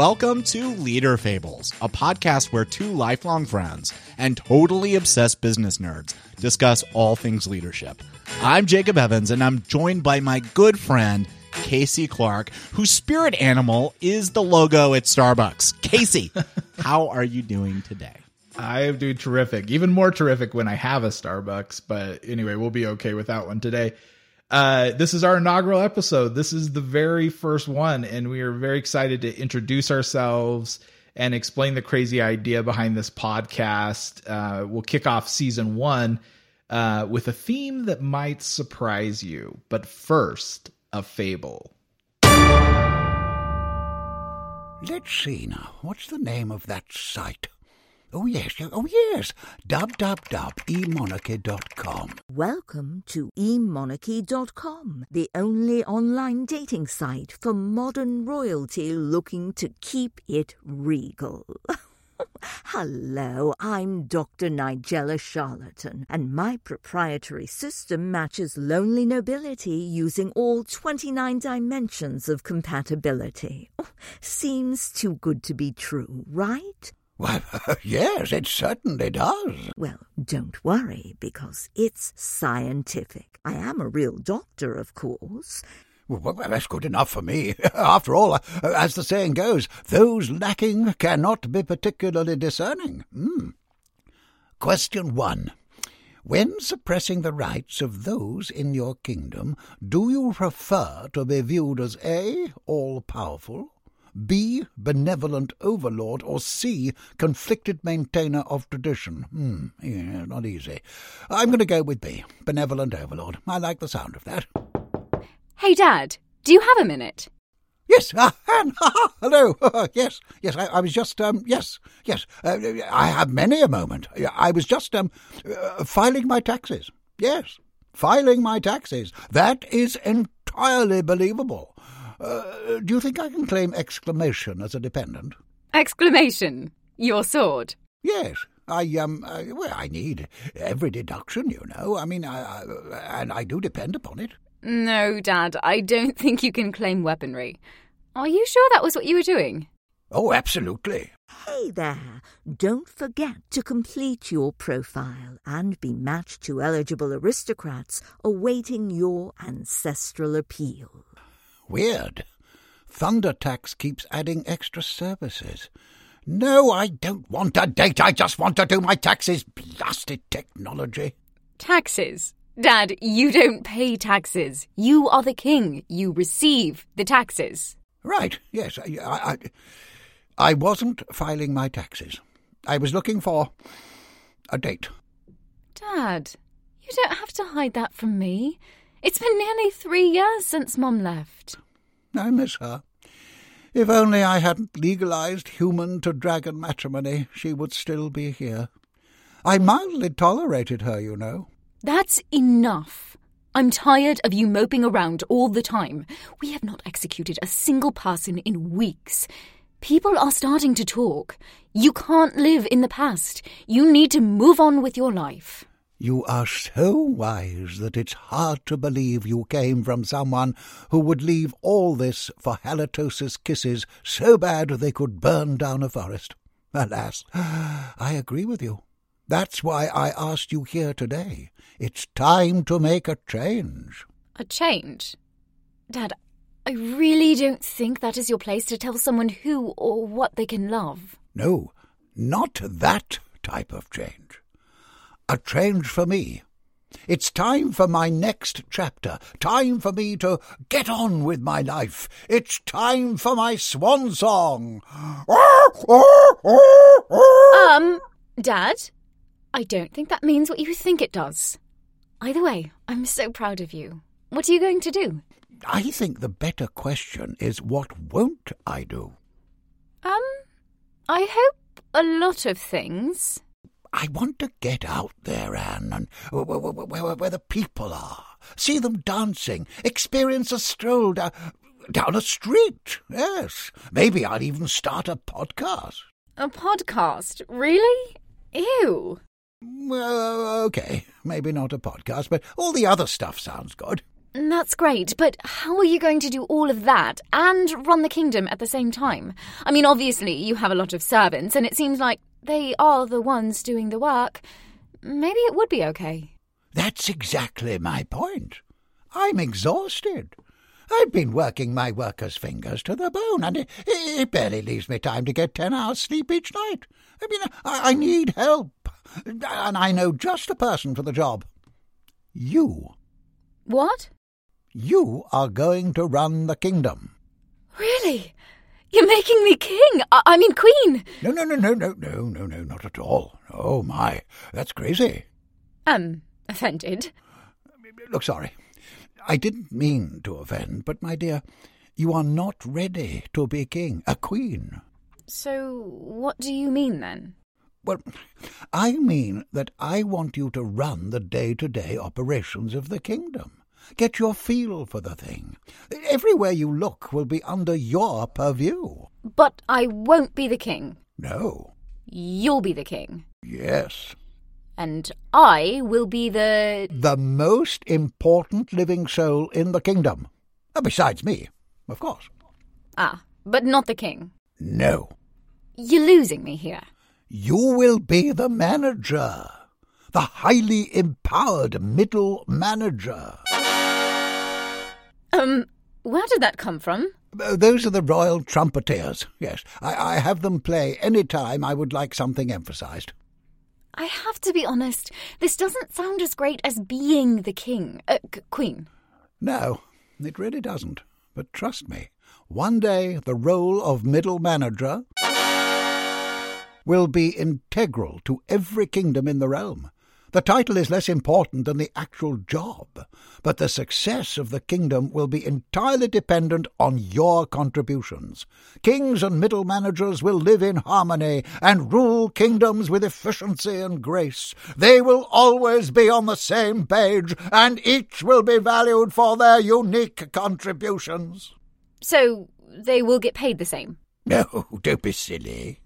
Welcome to Leader Fables, a podcast where two lifelong friends and totally obsessed business nerds discuss all things leadership. I'm Jacob Evans, and I'm joined by my good friend, Casey Clark, whose spirit animal is the logo at Starbucks. Casey, how are you doing today? I am doing terrific. Even more terrific when I have a Starbucks. But anyway, we'll be okay with that one today. Uh, this is our inaugural episode. This is the very first one, and we are very excited to introduce ourselves and explain the crazy idea behind this podcast. Uh, we'll kick off season one uh, with a theme that might surprise you. But first, a fable. Let's see now. What's the name of that site? Oh, yes. Oh, yes. www.emonarchy.com. Welcome to emonarchy.com, the only online dating site for modern royalty looking to keep it regal. Hello, I'm Dr. Nigella Charlatan, and my proprietary system matches lonely nobility using all 29 dimensions of compatibility. Seems too good to be true, right? Why, yes, it certainly does. Well, don't worry, because it's scientific. I am a real doctor, of course. Well, that's good enough for me. After all, uh, as the saying goes, those lacking cannot be particularly discerning. Mm. Question one. When suppressing the rights of those in your kingdom, do you prefer to be viewed as A, all powerful, B. Benevolent overlord, or C. Conflicted maintainer of tradition. Hmm, yeah, not easy. I'm going to go with B. Benevolent overlord. I like the sound of that. Hey, Dad, do you have a minute? Yes, uh, Ann, hello. yes, yes, I, I, was just, um, yes, yes, uh, I have many a moment. I was just, um, uh, filing my taxes. Yes, filing my taxes. That is entirely believable. Uh, do you think I can claim exclamation as a dependent? Exclamation? Your sword? Yes. I um, I, well, I need every deduction, you know. I mean, I, I, and I do depend upon it. No, Dad, I don't think you can claim weaponry. Are you sure that was what you were doing? Oh, absolutely. Hey there! Don't forget to complete your profile and be matched to eligible aristocrats awaiting your ancestral appeal. Weird. ThunderTax keeps adding extra services. No, I don't want a date. I just want to do my taxes. Blasted technology. Taxes? Dad, you don't pay taxes. You are the king. You receive the taxes. Right, yes. I, I, I wasn't filing my taxes. I was looking for a date. Dad, you don't have to hide that from me. It's been nearly three years since Mum left. I miss her. If only I hadn't legalized human to dragon matrimony, she would still be here. I mildly tolerated her, you know. That's enough. I'm tired of you moping around all the time. We have not executed a single person in weeks. People are starting to talk. You can't live in the past. You need to move on with your life. You are so wise that it's hard to believe you came from someone who would leave all this for halitosis kisses so bad they could burn down a forest. Alas, I agree with you. That's why I asked you here today. It's time to make a change. A change? Dad, I really don't think that is your place to tell someone who or what they can love. No, not that type of change a change for me. It's time for my next chapter. Time for me to get on with my life. It's time for my swan song. Um, Dad, I don't think that means what you think it does. Either way, I'm so proud of you. What are you going to do? I think the better question is what won't I do? Um, I hope a lot of things. I want to get out there, Ann, and where, where, where, the people are. See them dancing. Experience a stroll down, down a street. Yes. Maybe I'll even start a podcast. A podcast? Really? Ew. Well, okay. Maybe not a podcast, but all the other stuff sounds good. That's great, but how are you going to do all of that and run the kingdom at the same time? I mean, obviously, you have a lot of servants, and it seems like they are the ones doing the work. Maybe it would be okay. That's exactly my point. I'm exhausted. I've been working my worker's fingers to the bone, and it, it barely leaves me time to get ten hours sleep each night. I mean, I, I need help, and I know just the person for the job. You. What? You are going to run the kingdom. Really? You're making me king? I, I mean, queen? No, no, no, no, no, no, no, no, not at all. Oh, my, that's crazy. Um, offended. Look, sorry. I didn't mean to offend, but, my dear, you are not ready to be king, a queen. So, what do you mean then? Well, I mean that I want you to run the day to day operations of the kingdom. Get your feel for the thing. Everywhere you look will be under your purview. But I won't be the king. No. You'll be the king. Yes. And I will be the. The most important living soul in the kingdom. Besides me, of course. Ah, but not the king. No. You're losing me here. You will be the manager. The highly empowered middle manager. Um, where did that come from? Uh, those are the royal trumpeters. Yes, I, I have them play any time I would like something emphasized. I have to be honest, this doesn't sound as great as being the king, uh, c- queen. No, it really doesn't. But trust me, one day the role of middle manager will be integral to every kingdom in the realm. The title is less important than the actual job, but the success of the kingdom will be entirely dependent on your contributions. Kings and middle managers will live in harmony and rule kingdoms with efficiency and grace. They will always be on the same page, and each will be valued for their unique contributions. So they will get paid the same? No, don't be silly.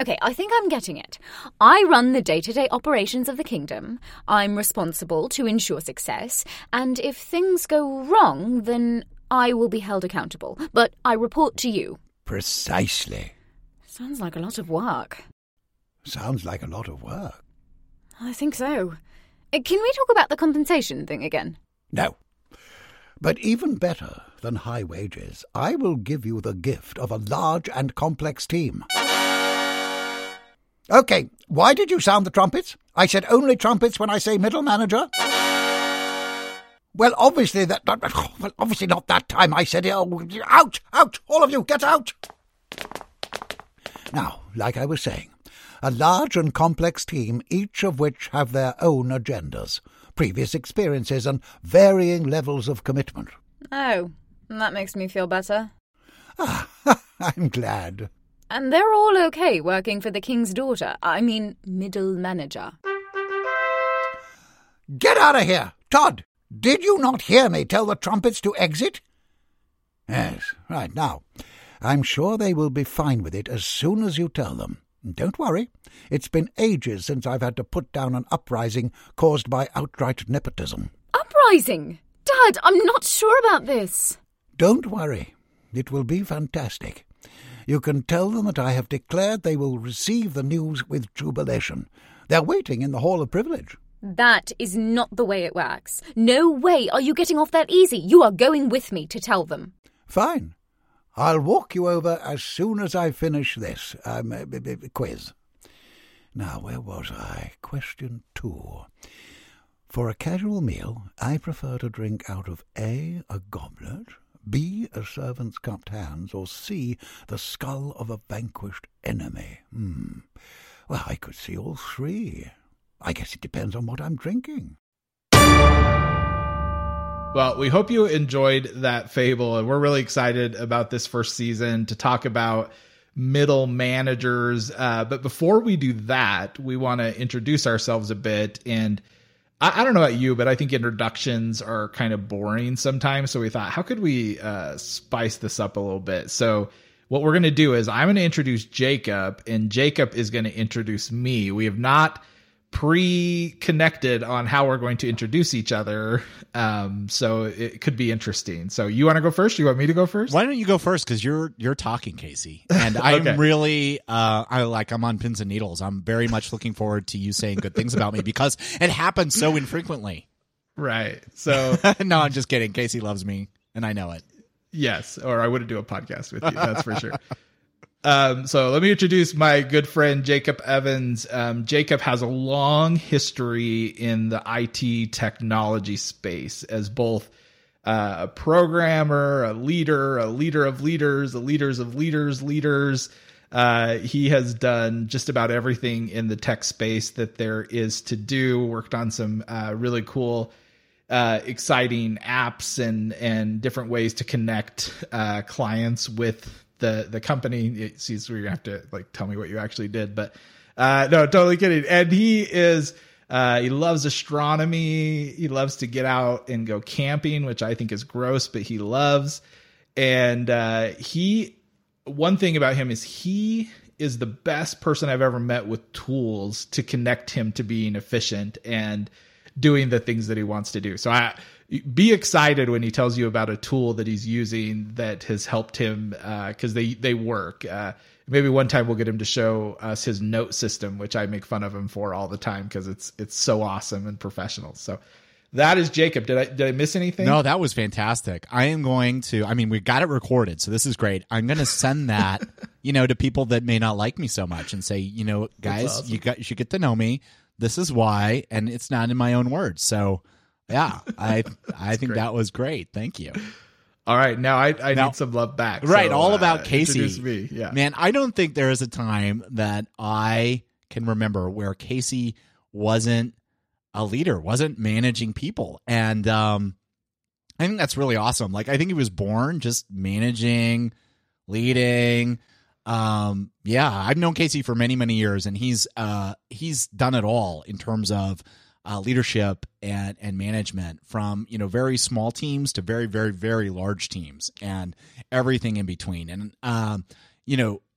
Okay, I think I'm getting it. I run the day to day operations of the kingdom. I'm responsible to ensure success, and if things go wrong, then I will be held accountable. But I report to you. Precisely. Sounds like a lot of work. Sounds like a lot of work. I think so. Uh, Can we talk about the compensation thing again? No. But even better than high wages, I will give you the gift of a large and complex team. Okay, why did you sound the trumpets? I said only trumpets when I say middle manager. Well, obviously that. Well, obviously not that time. I said, oh, out, out, all of you, get out. Now, like I was saying, a large and complex team, each of which have their own agendas, previous experiences, and varying levels of commitment. Oh, that makes me feel better. Ah, I'm glad. And they're all okay working for the king's daughter. I mean, middle manager. Get out of here! Todd, did you not hear me tell the trumpets to exit? Yes, right now. I'm sure they will be fine with it as soon as you tell them. Don't worry. It's been ages since I've had to put down an uprising caused by outright nepotism. Uprising! Dad, I'm not sure about this. Don't worry. It will be fantastic. You can tell them that I have declared they will receive the news with jubilation. They're waiting in the Hall of Privilege. That is not the way it works. No way are you getting off that easy. You are going with me to tell them. Fine. I'll walk you over as soon as I finish this um, uh, quiz. Now, where was I? Question two. For a casual meal, I prefer to drink out of A, a goblet, B, a servant's cupped hands, or C, the skull of a vanquished enemy. Hmm. Well, I could see all three. I guess it depends on what I'm drinking. Well, we hope you enjoyed that fable, and we're really excited about this first season to talk about middle managers. Uh, but before we do that, we want to introduce ourselves a bit. And I, I don't know about you, but I think introductions are kind of boring sometimes. So we thought, how could we uh, spice this up a little bit? So what we're going to do is I'm going to introduce Jacob, and Jacob is going to introduce me. We have not pre-connected on how we're going to introduce each other. Um, so it could be interesting. So you want to go first? You want me to go first? Why don't you go first? Because you're you're talking, Casey, and I'm really uh, I like I'm on pins and needles. I'm very much looking forward to you saying good things about me because it happens so infrequently. Right. So no, I'm just kidding. Casey loves me, and I know it. yes, or I wouldn't do a podcast with you. That's for sure. Um, so let me introduce my good friend Jacob Evans. Um, Jacob has a long history in the IT technology space as both uh, a programmer, a leader, a leader of leaders, a leaders of leaders, leaders. Uh, he has done just about everything in the tech space that there is to do. Worked on some uh, really cool uh, exciting apps and and different ways to connect uh, clients with the the company. It seems where you have to like tell me what you actually did, but uh, no, totally kidding. And he is uh, he loves astronomy. He loves to get out and go camping, which I think is gross, but he loves. And uh, he one thing about him is he is the best person I've ever met with tools to connect him to being efficient and doing the things that he wants to do. So I be excited when he tells you about a tool that he's using that has helped him because they they work. Uh, maybe one time we'll get him to show us his note system, which I make fun of him for all the time because it's it's so awesome and professional. So that is Jacob. Did I did I miss anything? No, that was fantastic. I am going to. I mean, we got it recorded, so this is great. I'm going to send that, you know, to people that may not like me so much, and say, you know, guys, awesome. you got you should get to know me. This is why, and it's not in my own words. So, yeah, I I think great. that was great. Thank you. All right, now I, I Now- need some love back. Right, So, all uh, about Casey. Me. Yeah. Man, I don't think there is a time that I can remember where Casey wasn't a leader, wasn't managing people. And um I think that's really awesome. Like I think he was born just managing, leading. Um yeah, I've known Casey for many many years and he's uh he's done it all in terms of uh, leadership and and management from you know very small teams to very very very large teams and everything in between. And um you know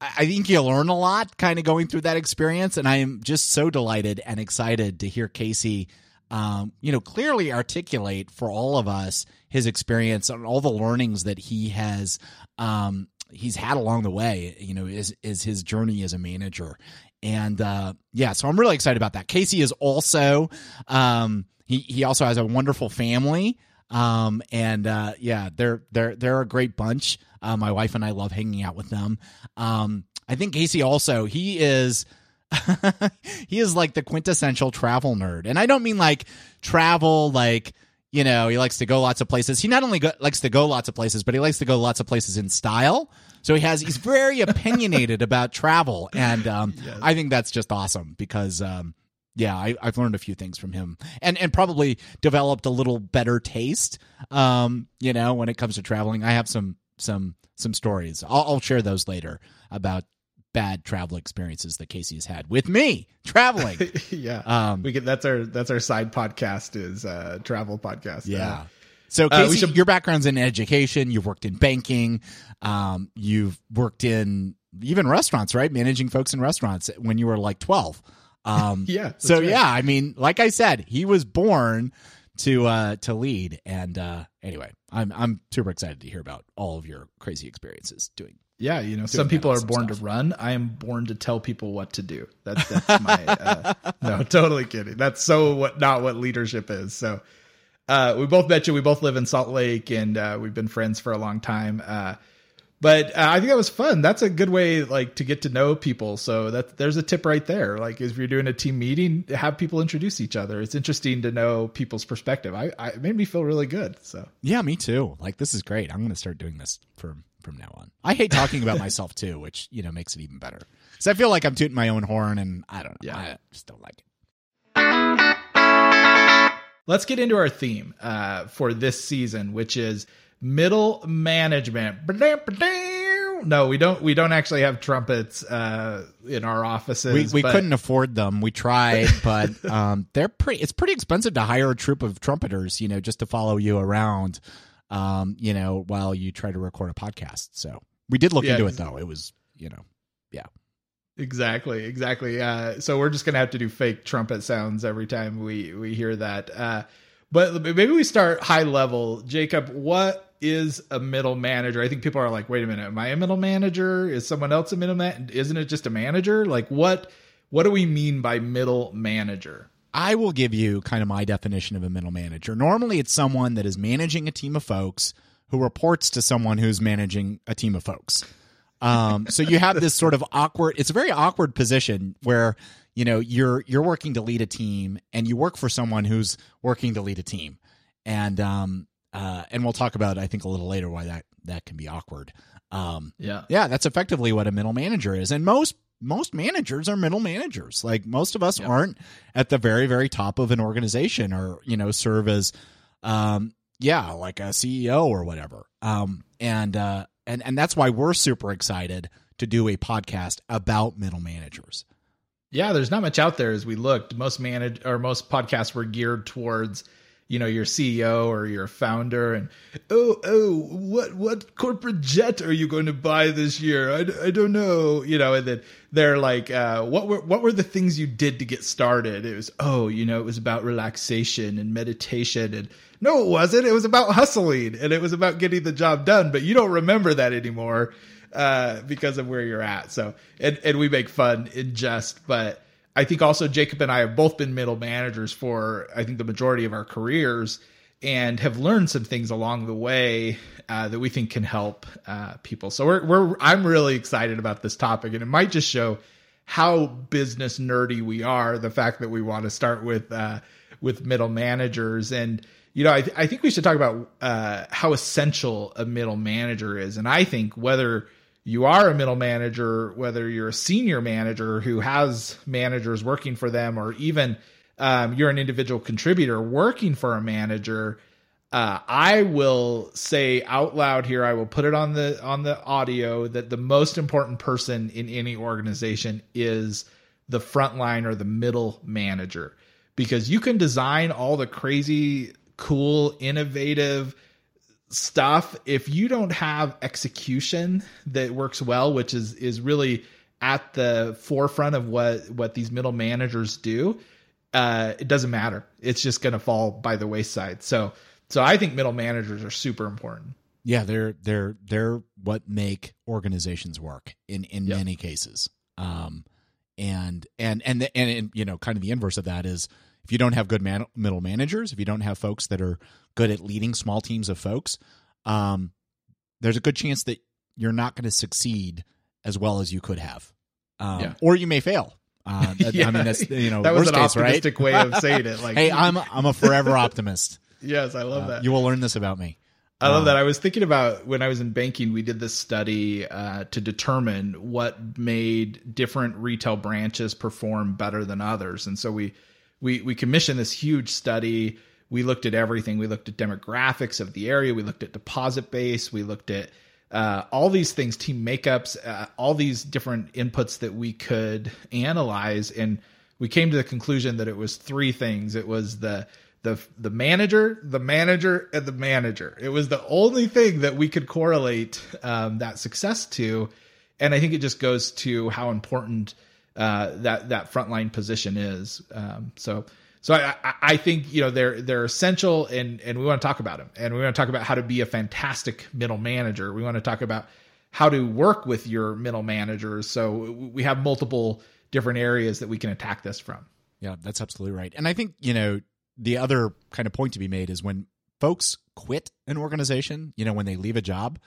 I think you learn a lot kind of going through that experience, and I am just so delighted and excited to hear Casey, um, you know, clearly articulate for all of us his experience and all the learnings that he has, um, he's had along the way. You know, is is his journey as a manager, and uh, yeah, so I'm really excited about that. Casey is also, um, he he also has a wonderful family. Um, and, uh, yeah, they're, they're, they're a great bunch. Uh, my wife and I love hanging out with them. Um, I think Casey also, he is, he is like the quintessential travel nerd. And I don't mean like travel, like, you know, he likes to go lots of places. He not only go, likes to go lots of places, but he likes to go lots of places in style. So he has, he's very opinionated about travel. And, um, I think that's just awesome because, um, yeah, I, I've learned a few things from him, and and probably developed a little better taste. Um, you know, when it comes to traveling, I have some some some stories. I'll, I'll share those later about bad travel experiences that Casey has had with me traveling. yeah. Um, we get that's our that's our side podcast is uh travel podcast. Yeah. Uh, So, Uh, Casey, should- your background's in education. You've worked in banking. Um, you've worked in even restaurants, right? Managing folks in restaurants when you were like twelve. Um, Yeah, So right. yeah, I mean, like I said, he was born to uh to lead. And uh anyway, I'm I'm super excited to hear about all of your crazy experiences doing. yeah, you know, some people are born stuff. to run. I am born to tell people what to do. That's that's my uh, no, totally kidding. That's so what not what leadership is. So uh we both met you. We both live in Salt Lake and uh we've been friends for a long time. Uh but uh, I think that was fun. That's a good way, like, to get to know people. So that there's a tip right there. Like, if you're doing a team meeting, have people introduce each other. It's interesting to know people's perspective. I, I it made me feel really good. So Yeah, me too. Like this is great. I'm going to start doing this from from now on. I hate talking about myself too, which you know makes it even better. Because I feel like I'm tooting my own horn, and I don't know. Yeah. I just don't like it. Let's get into our theme uh, for this season, which is middle management. No, we don't. We don't actually have trumpets uh, in our offices. We we couldn't afford them. We tried, but um, they're pretty. It's pretty expensive to hire a troop of trumpeters, you know, just to follow you around, um, you know, while you try to record a podcast. So we did look Yeah, into it, though. It was, you know, yeah. Exactly, exactly. Uh, so we're just gonna have to do fake trumpet sounds every time we we hear that. Uh, but maybe we start high level. Jacob, what is a middle manager? I think people are like, wait a minute, am I a middle manager? Is someone else a middle man? Isn't it just a manager? Like what what do we mean by middle manager? I will give you kind of my definition of a middle manager. Normally, it's someone that is managing a team of folks who reports to someone who's managing a team of folks. Um, so you have this sort of awkward. It's a very awkward position where you know you're you're working to lead a team and you work for someone who's working to lead a team, and um, uh, and we'll talk about I think a little later why that that can be awkward. Um, yeah, yeah, that's effectively what a middle manager is, and most most managers are middle managers. Like most of us yep. aren't at the very very top of an organization or you know serve as um yeah like a CEO or whatever. Um and uh and and that's why we're super excited to do a podcast about middle managers. Yeah, there's not much out there as we looked. Most manage or most podcasts were geared towards you know your CEO or your founder and oh oh what what corporate jet are you going to buy this year I, I don't know you know and then they're like uh, what were what were the things you did to get started it was oh you know it was about relaxation and meditation and no it wasn't it was about hustling and it was about getting the job done but you don't remember that anymore uh, because of where you're at so and and we make fun in jest but I think also Jacob and I have both been middle managers for I think the majority of our careers and have learned some things along the way uh, that we think can help uh, people. So we're we're I'm really excited about this topic, and it might just show how business nerdy we are. The fact that we want to start with uh, with middle managers, and you know, I th- I think we should talk about uh, how essential a middle manager is, and I think whether you are a middle manager, whether you're a senior manager who has managers working for them, or even um, you're an individual contributor working for a manager, uh, I will say out loud here. I will put it on the on the audio that the most important person in any organization is the frontline or the middle manager, because you can design all the crazy, cool, innovative stuff. If you don't have execution that works well which is is really at the forefront of what what these middle managers do uh it doesn't matter. It's just going to fall by the wayside. So so i think middle managers are super important. Yeah they're they're they're what make organizations work in in yep. many cases. Um and and and the, and, and you know kind of the inverse of that is if you don't have good man, middle managers if you don't have folks that are good at leading small teams of folks, um, there's a good chance that you're not going to succeed as well as you could have, um, yeah. or you may fail. Uh, yeah. I mean, that's you know that was an case, optimistic right? way of saying it. Like, hey, I'm I'm a forever optimist. yes, I love uh, that. You will learn this about me. I love that. Um, I was thinking about when I was in banking, we did this study uh, to determine what made different retail branches perform better than others, and so we we we commissioned this huge study we looked at everything. We looked at demographics of the area. We looked at deposit base. We looked at uh, all these things, team makeups, uh, all these different inputs that we could analyze, and we came to the conclusion that it was three things. It was the the the manager, the manager, and the manager. It was the only thing that we could correlate um, that success to, and I think it just goes to how important uh, that that frontline position is. Um, so so I, I think you know they're they're essential, and and we want to talk about them, and we want to talk about how to be a fantastic middle manager. We want to talk about how to work with your middle managers. So we have multiple different areas that we can attack this from. Yeah, that's absolutely right. And I think you know the other kind of point to be made is when folks quit an organization, you know, when they leave a job,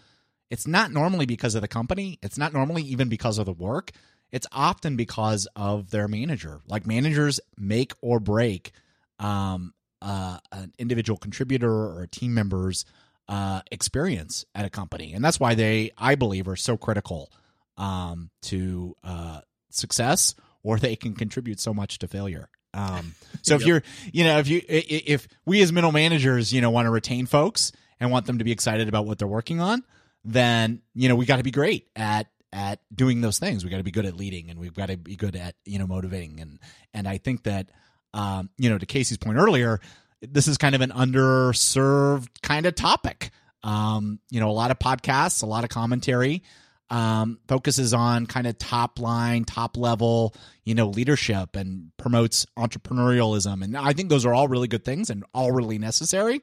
it's not normally because of the company. It's not normally even because of the work it's often because of their manager. Like managers make or break um, uh, an individual contributor or a team member's uh, experience at a company, and that's why they, I believe, are so critical um, to uh, success, or they can contribute so much to failure. Um, so if yep. you're, you know, if you, if we as middle managers, you know, want to retain folks and want them to be excited about what they're working on, then you know we got to be great at at doing those things. We got to be good at leading, and we've got to be good at you know motivating. And and I think that um, you know to Casey's point earlier, this is kind of an underserved kind of topic. Um, you know, a lot of podcasts, a lot of commentary. um, focuses on kind of top line, top level, you know, leadership and promotes entrepreneurialism. And I think those are all really good things and all really necessary.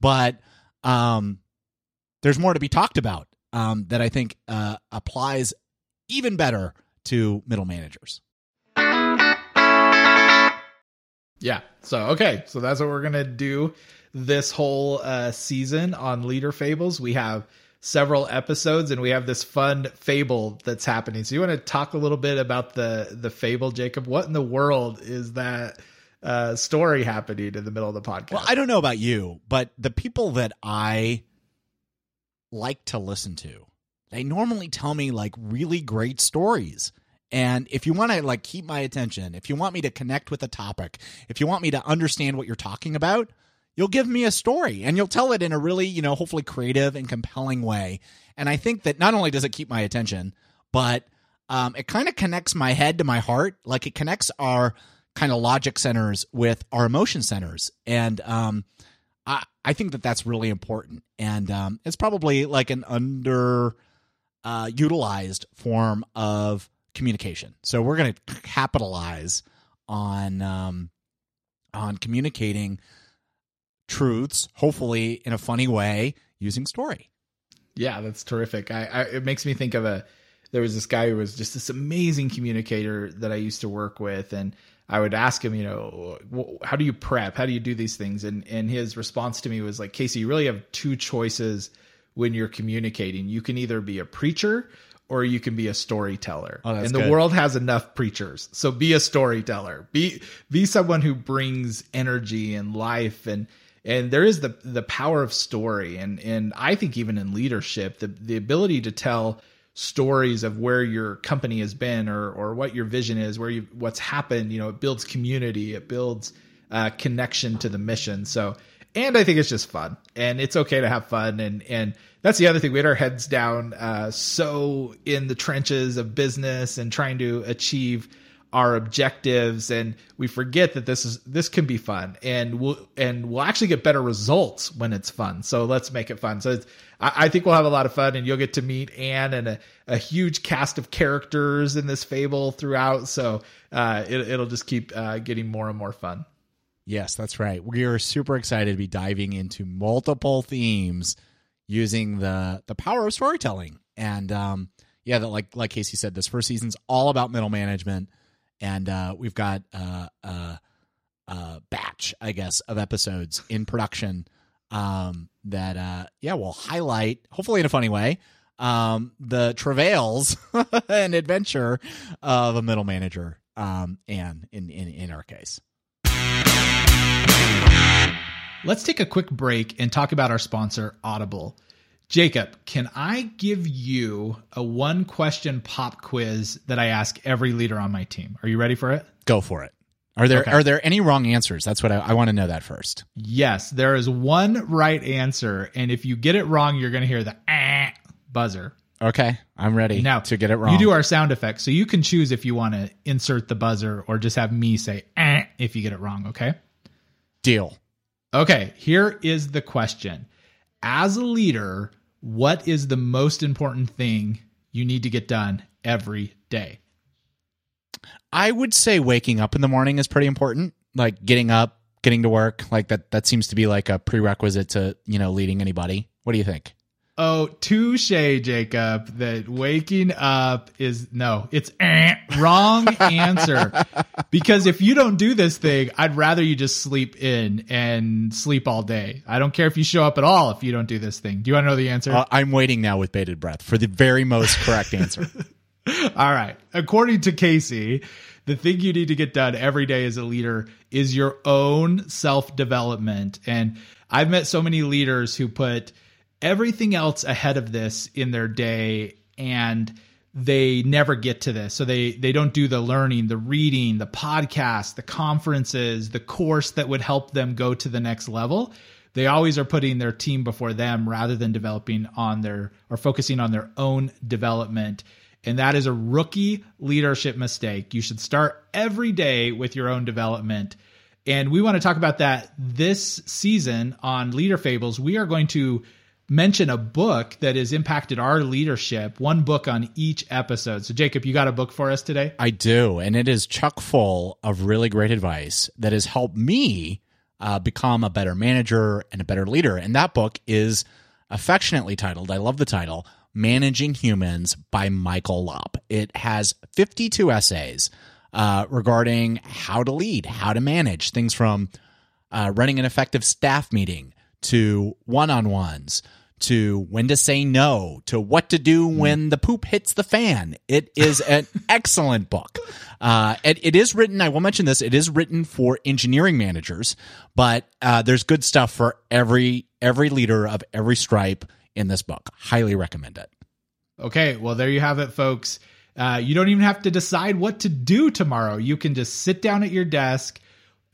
But um, there's more to be talked about um, that I think uh, applies even better to middle managers. Yeah. So okay, so that's what we're gonna do this whole uh, season on Leader Fables. We have several episodes, and we have this fun fable that's happening. So you want to talk a little bit about the the fable, Jacob? What in the world is that? Uh, story happening in the middle of the podcast. Well, I don't know about you, but the people that I like to listen to, they normally tell me like really great stories. And if you want to like keep my attention, if you want me to connect with a topic, if you want me to understand what you're talking about, you'll give me a story and you'll tell it in a really, you know, hopefully creative and compelling way. And I think that not only does it keep my attention, but um, it kind of connects my head to my heart. Like it connects our kind of logic centers with our emotion centers. And um, I, I think that that's really important. And um, it's probably like an under uh, utilized form of communication. So we're going to capitalize on um, on communicating truths, hopefully in a funny way, using story. Yeah, that's terrific. I, I it makes me think of a there was this guy who was just this amazing communicator that I used to work with, and I would ask him, you know, how do you prep? How do you do these things? And and his response to me was like, Casey, you really have two choices when you're communicating. You can either be a preacher or you can be a storyteller. Oh, and the good. world has enough preachers. So be a storyteller. Be be someone who brings energy and life and and there is the the power of story and and I think even in leadership the the ability to tell stories of where your company has been or or what your vision is, where you what's happened, you know, it builds community, it builds uh, connection to the mission. So and I think it's just fun, and it's okay to have fun, and and that's the other thing. We had our heads down, uh, so in the trenches of business and trying to achieve our objectives, and we forget that this is this can be fun, and we'll and we'll actually get better results when it's fun. So let's make it fun. So I, I think we'll have a lot of fun, and you'll get to meet Ann and a, a huge cast of characters in this fable throughout. So uh, it, it'll just keep uh, getting more and more fun. Yes, that's right. We are super excited to be diving into multiple themes using the the power of storytelling. And um, yeah, that like like Casey said, this first season's all about middle management, and uh, we've got uh, uh, uh, batch, I guess, of episodes in production um, that uh, yeah will highlight, hopefully in a funny way, um, the travails and adventure of a middle manager, um, and in in in our case. Let's take a quick break and talk about our sponsor, Audible. Jacob, can I give you a one question pop quiz that I ask every leader on my team? Are you ready for it? Go for it. Are there Okay. are there any wrong answers? That's what I, I want to know that first. Yes, there is one right answer. And if you get it wrong, you're going to hear the ah buzzer. Okay, I'm ready Now, to get it wrong. You do our sound effects. So you can choose if you want to insert the buzzer or just have me say ah if you get it wrong. Okay. deal. Okay, here is the question. As a leader, what is the most important thing you need to get done every day? I would say waking up in the morning is pretty important. Like getting up, getting to work, like that. That seems to be like a prerequisite to you know leading anybody. What do you think? Oh, touche, Jacob. That waking up is no, it's eh, wrong answer. because if you don't do this thing, I'd rather you just sleep in and sleep all day. I don't care if you show up at all if you don't do this thing. Do you want to know the answer? Uh, I'm waiting now with bated breath for the very most correct answer. All right. According to Casey, the thing you need to get done every day as a leader is your own self development. And I've met so many leaders who put everything else ahead of this in their day and they never get to this. So they they don't do the learning, the reading, the podcast, the conferences, the course that would help them go to the next level. They always are putting their team before them rather than developing on their or focusing on their own development. And that is a rookie leadership mistake. You should start every day with your own development. And we want to talk about that this season on Leader Fables. We are going to mention a book that has impacted our leadership, one book on each episode. So, Jacob, you got a book for us today? I do, and it is chock full of really great advice that has helped me uh, become a better manager and a better leader. And that book is affectionately titled, I love the title, Managing Humans by Michael Lopp. It has 52 essays uh, regarding how to lead, how to manage things from uh, running an effective staff meeting to one on ones to when to say no to what to do when the poop hits the fan. It is an excellent book. Uh, it, it is written, I will mention this, it is written for engineering managers, but uh, there's good stuff for every every leader of every stripe in this book. Highly recommend it. Okay, well, there you have it, folks. Uh, you don't even have to decide what to do tomorrow. You can just sit down at your desk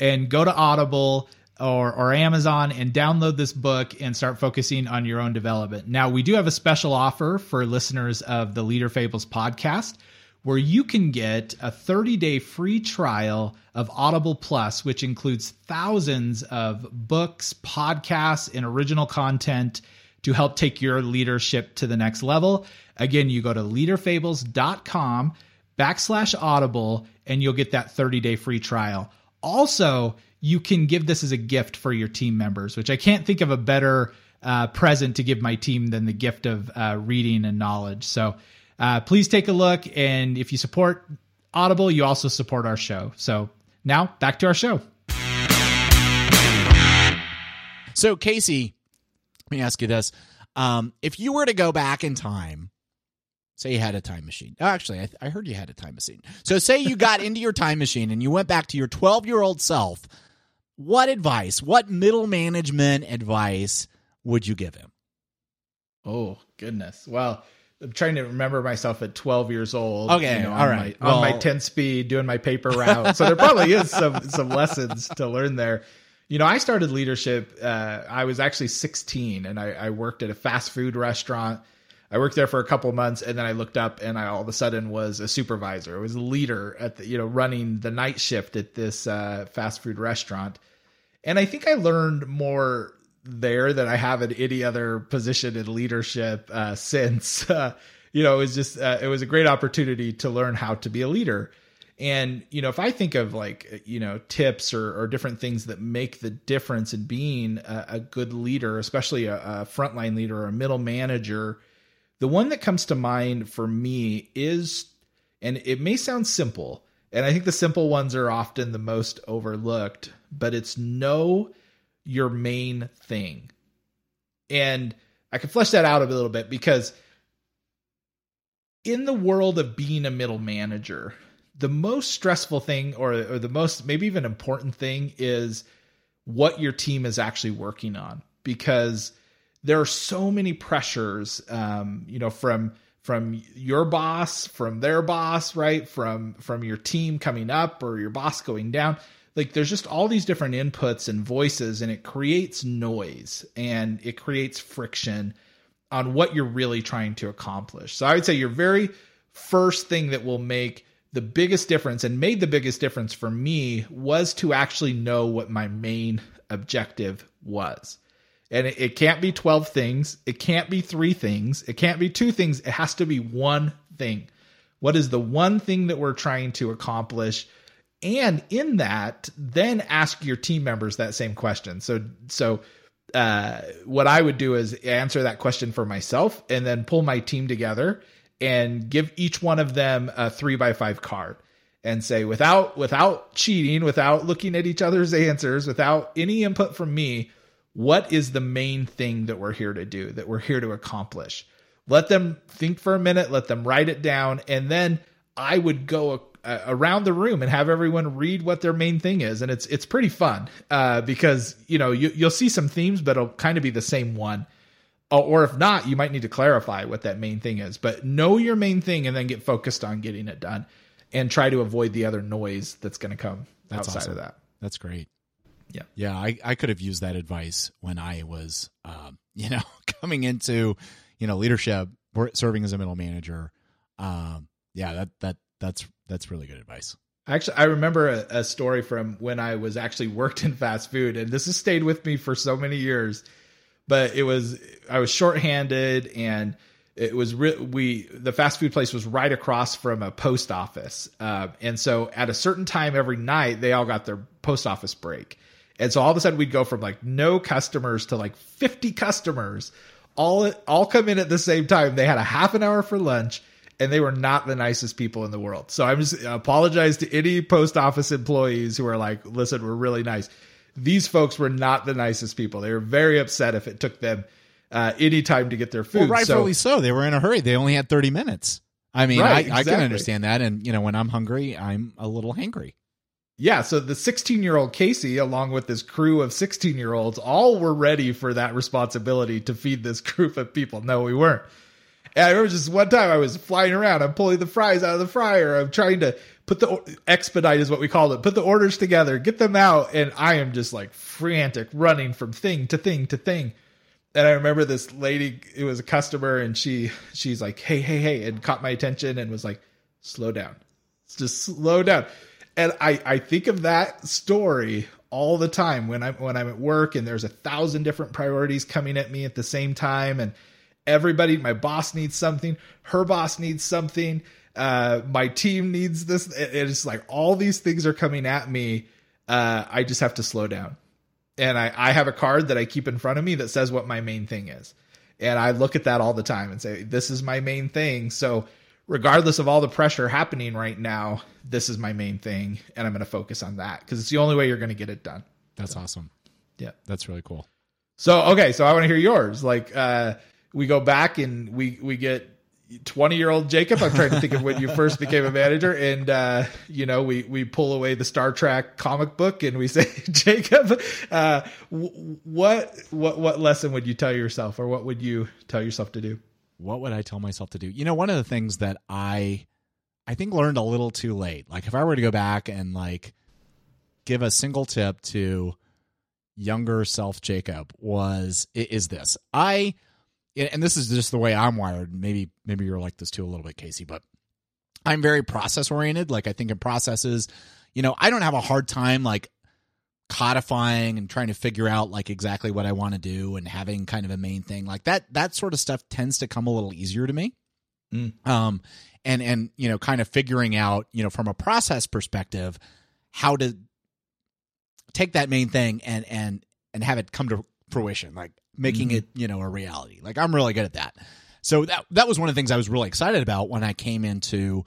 and go to Audible or, or Amazon and download this book and start focusing on your own development. Now, we do have a special offer for listeners of the Leader Fables podcast where you can get a 30 day free trial of Audible Plus, which includes thousands of books, podcasts, and original content to help take your leadership to the next level. Again, you go to leaderfables.com backslash audible and you'll get that 30 day free trial. Also, you can give this as a gift for your team members, which I can't think of a better uh, present to give my team than the gift of uh, reading and knowledge. So uh, please take a look. And if you support Audible, you also support our show. So now back to our show. So, Casey, let me ask you this. Um, if you were to go back in time, say you had a time machine. Oh, actually, I, th- I heard you had a time machine. So, say you got into your time machine and you went back to your 12 year old self what advice, what middle management advice would you give him? Oh, goodness. Well, I'm trying to remember myself at 12 years old. Okay, you know, all right. My, well, on my 10 speed, doing my paper route. so there probably is some some lessons to learn there. You know, I started leadership. Uh, I was actually 16, and I, I, worked at a fast food restaurant. I worked there for a couple months, and then I looked up, and I all of a sudden was a supervisor. I was a leader at the, you know, running the night shift at this uh, fast food restaurant. And I think I learned more there than I have in any other position in leadership uh, since. Uh, you know, it was just uh, it was a great opportunity to learn how to be a leader. And you know, if I think of like you know tips or, or different things that make the difference in being a, a good leader, especially a, a frontline leader or a middle manager, the one that comes to mind for me is, and it may sound simple, and I think the simple ones are often the most overlooked, but it's know your main thing. And I can flesh that out a little bit because in the world of being a middle manager, the most stressful thing or, or the most maybe even important thing is what your team is actually working on because there are so many pressures um, you know from from your boss from their boss right from from your team coming up or your boss going down like there's just all these different inputs and voices and it creates noise and it creates friction on what you're really trying to accomplish. So I would say your very first thing that will make the biggest difference and made the biggest difference for me was to actually know what my main objective was. And it, it, can't be 12 things. It can't be three things. It can't be two things. It has to be one thing. What is the one thing that we're trying to accomplish? and in that then ask your team members that same question so so uh, what i would do is answer that question for myself and then pull my team together and give each one of them a three by five card and say without without cheating without looking at each other's answers without any input from me what is the main thing that we're here to do that we're here to accomplish let them think for a minute let them write it down and then i would go uh, around the room and have everyone read what their main thing is, and it's it's pretty fun uh, because you know you, you'll see some themes, but it'll kind of be the same one. Or if not, you might need to clarify what that main thing is. But know your main thing and then get focused on getting it done, and try to avoid the other noise that's going to come that's outside awesome. of that. That's great. Yeah, yeah. I I could have used that advice when I was, um, you know, coming into, you know, leadership, serving as a middle manager. Um, yeah, that that that's that's really good advice. Actually, I remember a, a, story from when I was actually worked in fast food, and this has stayed with me for so many years. but it was I was shorthanded and it was re- we the fast food place was right across from a post office, uh, and so at a certain time every night they all got their post office break, and so all of a sudden we'd go from like no customers to like fifty customers, all all come in at the same time. They had a half an hour for lunch. And they were not the nicest people in the world. So I'm just apologize to any post office employees who are like, listen, we're really nice. These folks were not the nicest people. They were very upset if it took them uh, any time to get their food. Well, rightfully so, so. They were in a hurry. They only had 30 minutes. I mean, Right, I, I can understand that. And, you know, when I'm hungry, I'm a little hangry. Yeah, so the 16 year old Casey, along with this crew of 16 year olds, all were ready for that responsibility to feed this group of people. No, we weren't. And I remember just one time I was flying around. I'm pulling the fries out of the fryer. I'm trying to put the expedite is what we called it. Put the orders together, get them out, and I am just like frantic, running from thing to thing to thing. And I remember this lady, it was a customer, and she she's like, "Hey, hey, hey," and caught my attention and was like, "Slow down, just slow down." And I I think of that story all the time when I'm when I'm at work and there's a thousand different priorities coming at me at the same time, and everybody, my boss needs something, her boss needs something, uh, my team needs this. It's like all these things are coming at me. Uh, I just have to slow down and I, I have a card that I keep in front of me that says what my main thing is. And I look at that all the time and say, this is my main thing. So, regardless of all the pressure happening right now, this is my main thing. And I'm going to focus on that because it's the only way you're going to get it done. That's awesome. Yeah. That's really cool. So, okay. So, I want to hear yours. Like, uh, we go back and we, we get 20 year old Jacob. I'm trying to think of when you first became a manager. And, uh, you know, we, we pull away the Star Trek comic book and we say, Jacob, uh, what, what, what lesson would you tell yourself or what would you tell yourself to do? What would I tell myself to do? You know, one of the things that I, I think learned a little too late. Like if I were to go back and like give a single tip to younger self Jacob was is this. I and this is just the way I'm wired. Maybe maybe you're like this too a little bit, Casey, but I'm very process oriented. Like I think in processes, you know, I don't have a hard time like codifying and trying to figure out like exactly what I want to do and having kind of a main thing. Like that that sort of stuff tends to come a little easier to me. Mm. Um and and you know, kind of figuring out, you know, from a process perspective, how to take that main thing and and and have it come to fruition, like making it, you know, a reality. Like I'm really good at that. So that that was one of the things I was really excited about when I came into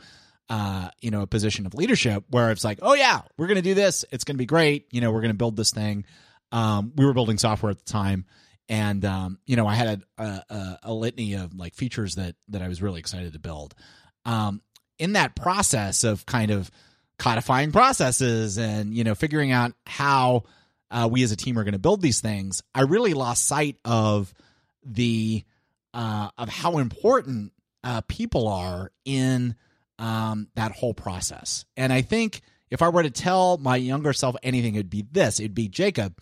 uh, you know, a position of leadership where it's like, oh yeah, we're gonna do this. It's gonna be great. You know, we're gonna build this thing. Um, we were building software at the time, and um, you know, I had a, a, a litany of like features that that I was really excited to build. Um, in that process of kind of codifying processes and you know figuring out how uh, we as a team are going to build these things, I really lost sight of the uh, of how important uh, people are in um, that whole process. And I think if I were to tell my younger self anything, it'd be this: it'd be Jacob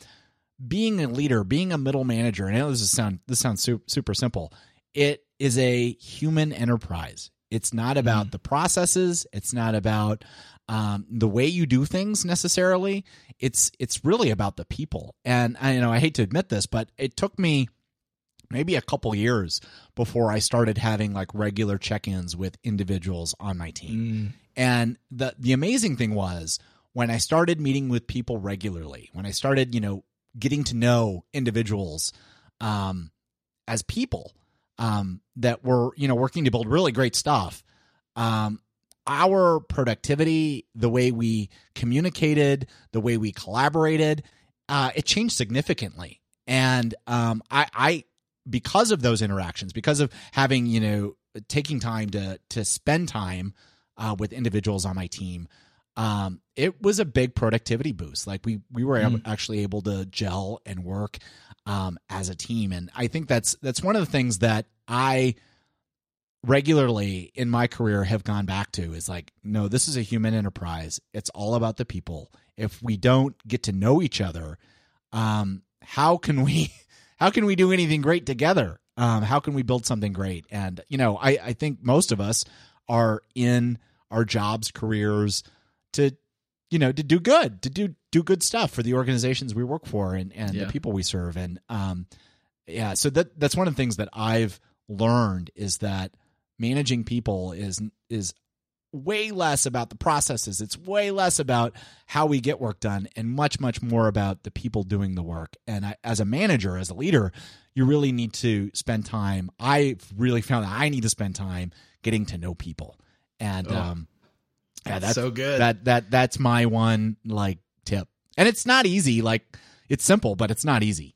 being a leader, being a middle manager. And I know this is sound this sounds super, super simple. It is a human enterprise. It's not about the processes. It's not about um, the way you do things necessarily. It's it's really about the people. And I you know I hate to admit this, but it took me maybe a couple years before I started having like regular check-ins with individuals on my team. And the the amazing thing was when I started meeting with people regularly, when I started, you know, getting to know individuals um as people um that were, you know, working to build really great stuff. Um our productivity, the way we communicated, the way we collaborated, uh, it changed significantly. And um, I, I, because of those interactions, because of having you know taking time to to spend time uh, with individuals on my team, um, it was a big productivity boost. Like we we were ab- actually able to gel and work um, as a team, and I think that's that's one of the things that I regularly in my career have gone back to is like no this is a human enterprise. It's all about the people. If we don't get to know each other um how can we how can we do anything great together um how can we build something great and you know i i think most of us are in our jobs careers to you know to do good to do do good stuff for the organizations we work for and and Yeah. the people we serve and um yeah. So that that's one of the things that I've learned is that managing people is is way less about the processes. It's way less about how we get work done and much, much more about the people doing the work. And I, as a manager, as a leader, you really need to spend time. I've really found that I need to spend time getting to know people. And, Oh, um, yeah, that's so good. That, that, that's my one like tip. And it's not easy. Like it's simple, but it's not easy.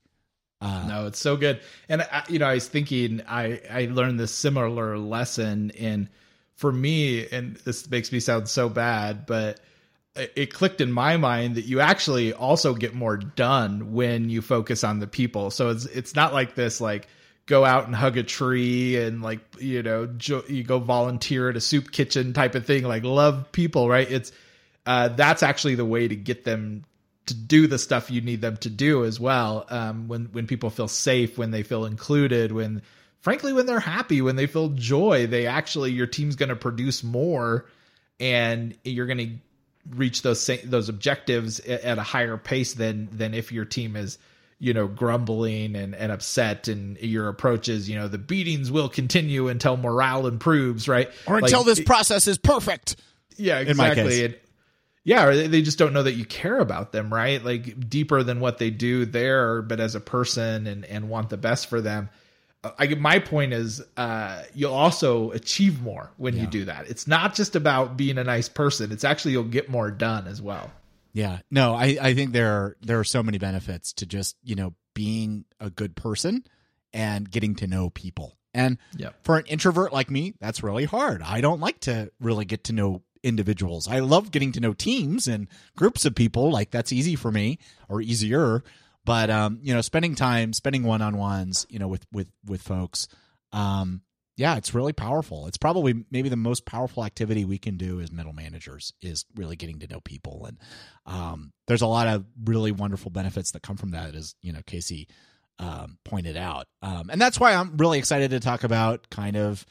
Uh, No, it's so good. And I, you know, I was thinking I I learned this similar lesson in for me, and this makes me sound so bad, but it clicked in my mind that you actually also get more done when you focus on the people. So it's it's not like this like go out and hug a tree and like you know jo- you go volunteer at a soup kitchen type of thing like love people right it's uh that's actually the way to get them to do the stuff you need them to do as well um when when people feel safe when they feel included when frankly when they're happy when they feel joy they actually your team's going to produce more and you're going to reach those sa- those objectives at a higher pace than than if your team is you know grumbling and, and upset and your approach is you know the beatings will continue until morale improves right or Like, until this it- process is perfect. yeah exactly. And- yeah or they they just don't know that you care about them right like deeper than what they do there but as a person and and want the best for them I my point is uh you'll also achieve more when you do that it's not just about being a nice person it's actually you'll get more done as well Yeah. No, I, I think there are there are so many benefits to just, you know, being a good person and getting to know people. And Yep. for an introvert like me, that's really hard. I don't like to really get to know individuals. I love getting to know teams and groups of people. Like that's easy for me or easier. But um, you know, spending time, spending one on ones, you know, with with with folks, um, yeah, it's really powerful. It's probably maybe the most powerful activity we can do as middle managers is really getting to know people. And um, there's a lot of really wonderful benefits that come from that, as you know, Casey um, pointed out. Um, and that's why I'm really excited to talk about kind of.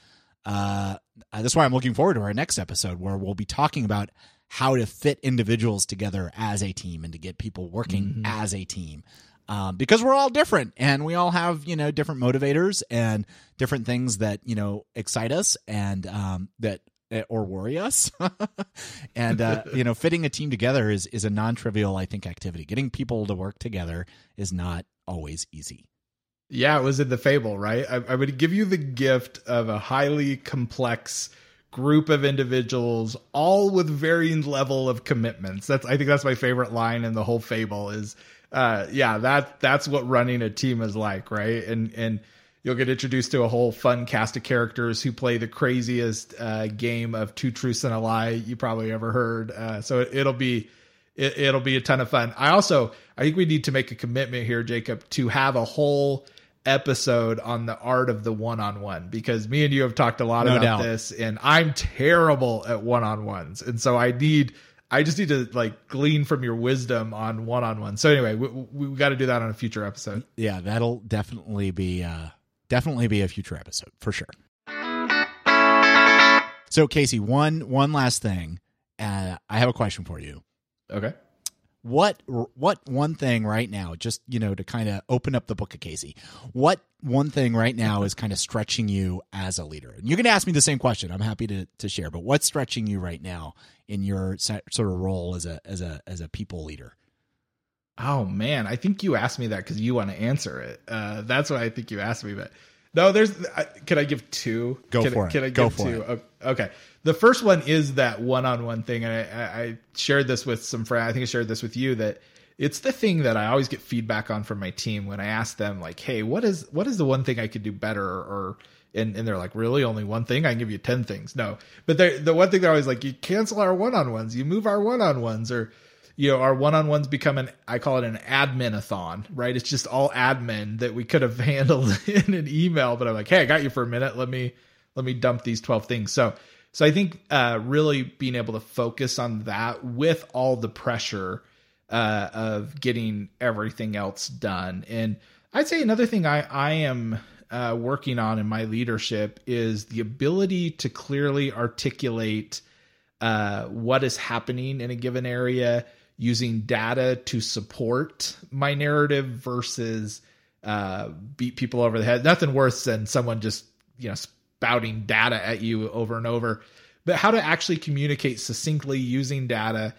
Uh, that's why I'm looking forward to our next episode where we'll be talking about how to fit individuals together as a team and to get people working as a team. Um, because we're all different and we all have you know different motivators and different things that you know excite us and um, that eh, or worry us. And uh, you know fitting a team together is is a non-trivial i think activity. Getting people to work together is not always easy. Yeah, it was in the fable, right? I, I would give you the gift of a highly complex group of individuals, all with varying level of commitments. That's I think that's my favorite line in the whole fable. Is uh, yeah, that that's what running a team is like, right? And and you'll get introduced to a whole fun cast of characters who play the craziest uh, game of two truths and a lie you probably ever heard. Uh, so it, it'll be it, it'll be a ton of fun. I also I think we need to make a commitment here, Jacob, to have a whole episode on the art of the one-on-one because me and you have talked a lot No about doubt. this and I'm terrible at one-on-ones. And so I need I just need to like glean from your wisdom on one-on-one. So anyway, we, we, we got to do that on a future episode. yeah that'll definitely be uh definitely be a future episode for sure so casey one one last thing uh, i have a question for you Okay. What what one thing right now just you know to kind of open up the book of casey what one thing right now is kind of stretching you as a leader and you're going to ask me the same question i'm happy to, to share but what's stretching you right now in your sort of role as a as a as a people leader Oh man, I think you asked me that because you want to answer it. Uh, that's why I think you asked me. But no, there's. I, can I give two? Go can, for I- it. Can I Go give for two? it. Okay. The first one is that one-on-one thing, and I, I, shared this with some friends. I think I shared this with you that it's the thing that I always get feedback on from my team when I ask them like, "Hey, what is what is the one thing I could do better?" Or and, and they're like, "Really, only one thing? I can give you ten things." No, but the one thing they're always like, "You cancel our one-on-ones, you move our one-on-ones," or you know, our one-on-ones become an I call it an admin-a-thon, right? It's just all admin that we could have handled in an email, but I'm like, hey, I got you for a minute. Let me let me dump these 12 things. So so I think uh really being able to focus on that with all the pressure uh of getting everything else done. And I'd say another thing I I am uh, working on in my leadership is the ability to clearly articulate uh, what is happening in a given area using data to support my narrative versus uh, beat people over the head. Nothing worse than someone just you know spouting data at you over and over. But how to actually communicate succinctly using data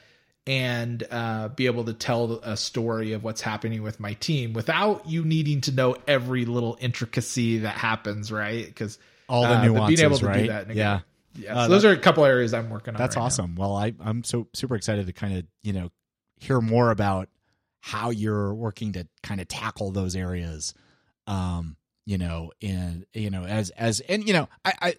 and uh, be able to tell a story of what's happening with my team without you needing to know every little intricacy that happens, right? Because All the uh, nuances, being able to right? do that, in a Yeah. yeah. Uh, so those are a couple areas I'm working on. That's right now. awesome. Well, I I'm so super excited to kind of you know hear more about how you're working to kind of tackle those areas. Um, you know, and you know, as as and you know, I I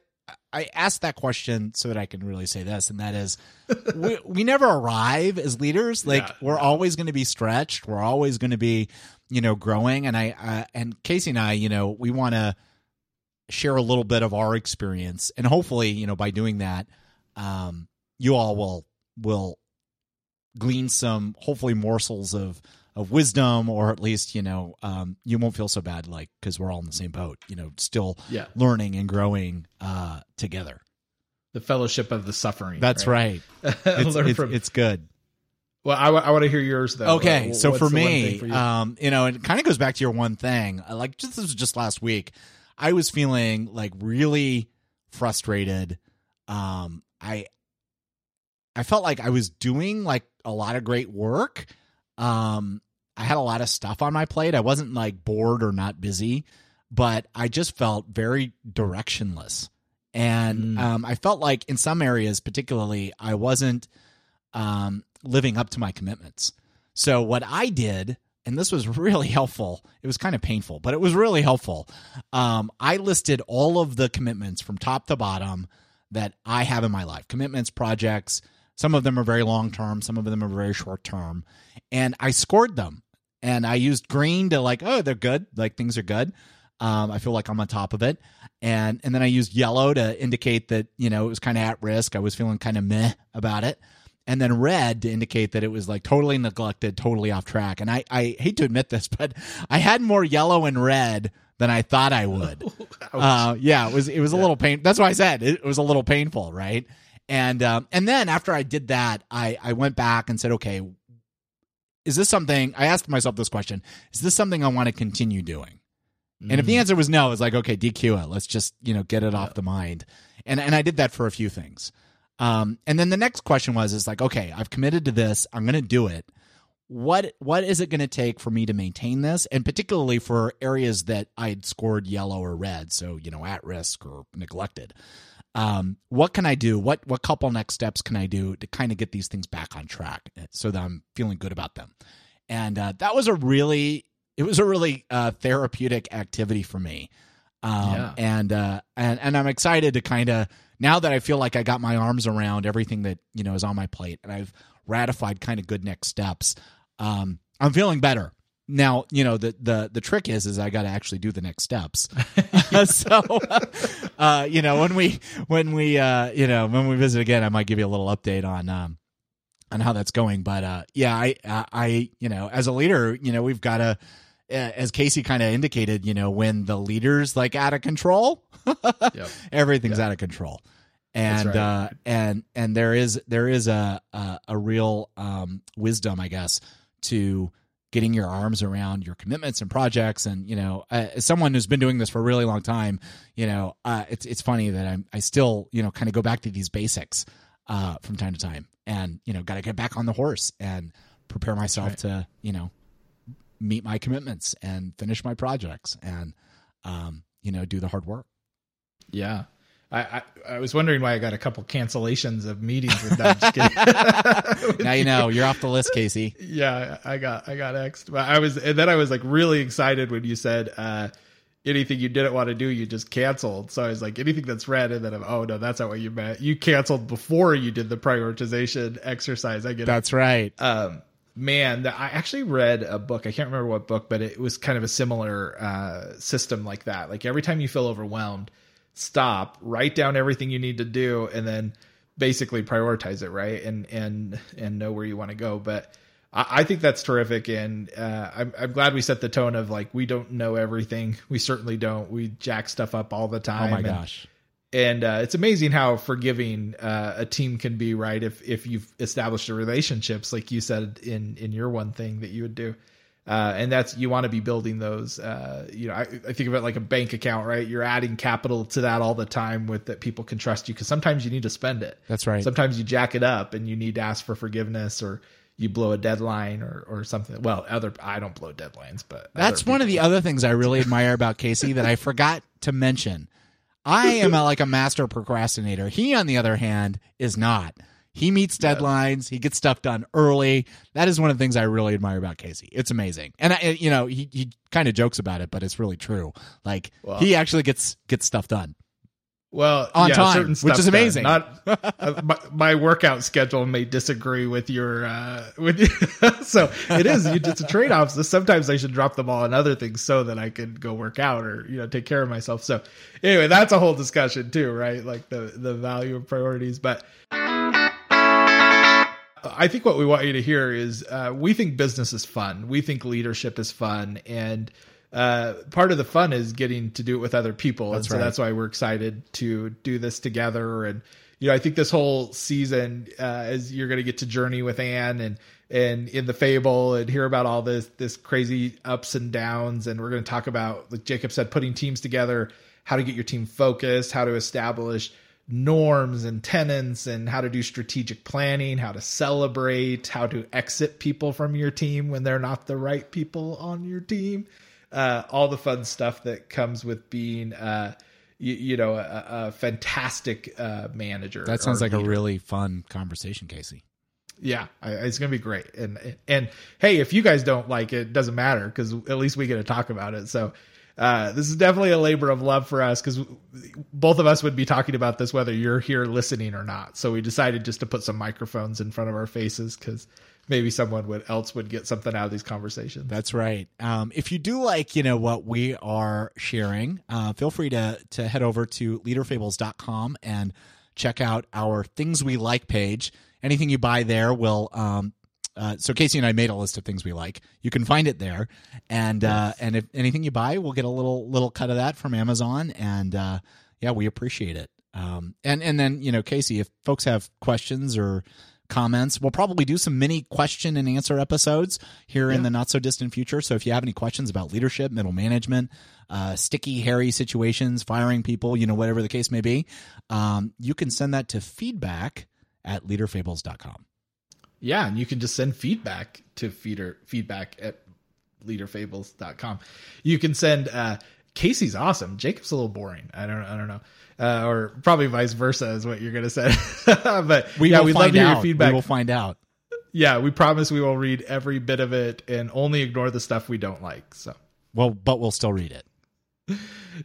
I asked that question so that I can really say this, and that is, we we never arrive as leaders. Like Yeah. we're always going to be stretched. We're always going to be, you know, growing. And I uh, and Casey and I, you know, we want to share a little bit of our experience, and hopefully, you know, by doing that, um, you all will will glean some hopefully morsels of of wisdom or at least you know um you won't feel so bad like because we're all in the same boat you know still Yeah. learning and growing uh together The fellowship of the suffering. that's right, It's, Learn it's, from. it's good well, I, want to hear yours though. okay What- so for me for you? um you know it kind of goes back to your one thing Uh, like just this was just last week i was feeling like really frustrated um i i felt like i was doing like a lot of great work um i had a lot of stuff on my plate. I wasn't like bored or not busy but i just felt very directionless. And Mm. um i felt like in some areas particularly i wasn't um living up to my commitments. So what i did and this was really helpful it was kind of painful but it was really helpful. Um i listed all of the commitments from top to bottom that i have in my life. Commitments projects some of them are very long term some of them are very short term. And i scored them. And i used green to like oh they're good. Like things are good. Um, i feel like i'm on top of it. And and then i used yellow to indicate that you know it was kind of at risk. I was feeling kind of meh about it. And then red to indicate that it was like totally neglected totally off track. And i i hate to admit this but i had more yellow and red than i thought i would. Uh, yeah, it was it was a little pain. That's why I said. It, it was a little painful, right? And um, and then after I did that, I I went back and said, okay, is this something? I asked myself this question: Is this something I want to continue doing? And if the answer was no, it's like okay, DQ it. Let's just you know get it off the mind. And and I did that for a few things. Um, and then the next question was is like okay, I've committed to this. I'm going to do it. What what is it going to take for me to maintain this, and particularly for areas that I'd scored yellow or red, so you know at risk or neglected. Um, what can I do? What what couple next steps can I do to kind of get these things back on track so that I'm feeling good about them? And uh, that was a really it was a really uh, therapeutic activity for me. Um, Yeah. and uh, and and I'm excited to kind of now that I feel like I got my arms around everything that you know is on my plate, and I've ratified kind of good next steps. Um, I'm feeling better now. You know the the the trick is is I got to actually do the next steps. so uh, you know when we when we uh, you know when we visit again, I might give you a little update on um, on how that's going. But uh, yeah, I I you know as a leader, you know we've got to. As Casey kind of indicated, you know, when the leader's like out of control, Yep. everything's out of control and right. uh and and there is there is a a, a real um wisdom i guess to getting your arms around your commitments and projects. And you know uh, as someone who's been doing this for a really long time you know uh it's it's funny that i'm i still you know kind of go back to these basics uh from time to time and you know got to get back on the horse and prepare myself to you know meet my commitments and finish my projects and um you know do the hard work. Yeah. I, I, I was wondering why I got a couple cancellations of meetings with them. Now you know you're off the list casey yeah, I got I got X'd. But I was and then I was like really excited when you said uh anything you didn't want to do, you just canceled. So I was like, anything that's red, and then I'm, oh no, that's not what you meant. You canceled before you did the prioritization exercise. I get it. that's right um man i actually read a book i can't remember what book but it was kind of a similar uh system like that like every time you feel overwhelmed stop write down everything you need to do and then basically prioritize it right? And and and know where you want to go. But I, I think that's terrific and uh I'm, I'm glad we set the tone of like we don't know everything. We certainly don't. We jack stuff up all the time. oh my and- gosh. and uh, it's amazing how forgiving uh, a team can be right? If if you've established the relationships like you said in in your one thing that you would do Uh, and that's you want to be building those. Uh, you know, I, I, think of it like a bank account, right? You're adding capital to that all the time with that people can trust you because sometimes you need to spend it. That's right. Sometimes you jack it up and you need to ask for forgiveness or you blow a deadline or or something. Well, other I don't blow deadlines, but that's one of the other things I really admire about Casey that I forgot to mention. I am a, like a master procrastinator. He, on the other hand, is not. He meets deadlines. He gets stuff done early. That is one of the things I really admire about Casey. It's amazing, and I, you know, he he kind of jokes about it, but it's really true. Like well, he actually gets gets stuff done. Well, on yeah, time, which is amazing. Not uh, my, my, workout schedule may disagree with your uh, with so it is it's a trade off. So sometimes I should drop the ball on other things so that I can go work out or you know take care of myself. So anyway, that's a whole discussion too, right? Like the the value of priorities, but. I think what we want you to hear is uh, we think business is fun. We think leadership is fun, and uh, part of the fun is getting to do it with other people. That's and so right. that's why we're excited to do this together. And, you know, I think this whole season, uh, is you're going to get to journey with Ann and, and in the fable and hear about all this, this crazy ups and downs. And we're going to talk about, like Jacob said, putting teams together, how to get your team focused, how to establish norms and tenants and how to do strategic planning, how to celebrate, how to exit people from your team when they're not the right people on your team uh, all the fun stuff that comes with being, uh, you, you, know, a, a fantastic uh, manager. That sounds like leader. a really fun conversation, Casey. Yeah, I, it's gonna be great. And and hey, if you guys don't like it, it doesn't matter because at least we get to talk about it. So. Uh, this is definitely a labor of love for us because both of us would be talking about this whether you're here listening or not. So we decided just to put some microphones in front of our faces because maybe someone would else would get something out of these conversations. That's right. Um, if you do like, you know, what we are sharing, uh, feel free to to head over to leaderfables.com and check out our things we like page. Anything you buy there will um, uh, so Casey and I made a list of things we like. You can find it there, and uh, and if anything you buy, we'll get a little little cut of that from Amazon, and uh, yeah, we appreciate it. Um, and and then you know, Casey, if folks have questions or comments. We'll probably do some mini question and answer episodes here yeah. in the not so distant future. So if you have any questions about leadership, middle management, uh, sticky, hairy situations, firing people, you know, whatever the case may be, um, you can send that to feedback at leaderfables.com. Yeah, and you can just send feedback to feeder feedback at leaderfables.com. You can send uh Casey's awesome. Jacob's a little boring. I don't I don't know uh, or probably vice versa is what you're going to say. but we yeah, we'd love to hear your feedback. We will find out. Yeah, we promise we will read every bit of it and only ignore the stuff we don't like. So, well, but we'll still read it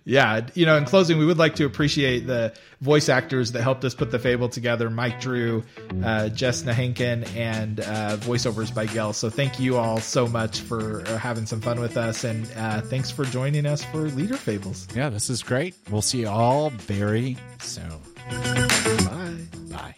yeah, you know, in closing, we would like to appreciate the voice actors that helped us put the fable together Mike Drew, uh, Jess Nahenkin, and uh, voiceovers by Gel. So thank you all so much for uh, having some fun with us. And uh, thanks for joining us for Leader Fables. Yeah, this is great. We'll see you all very soon. Bye. Bye.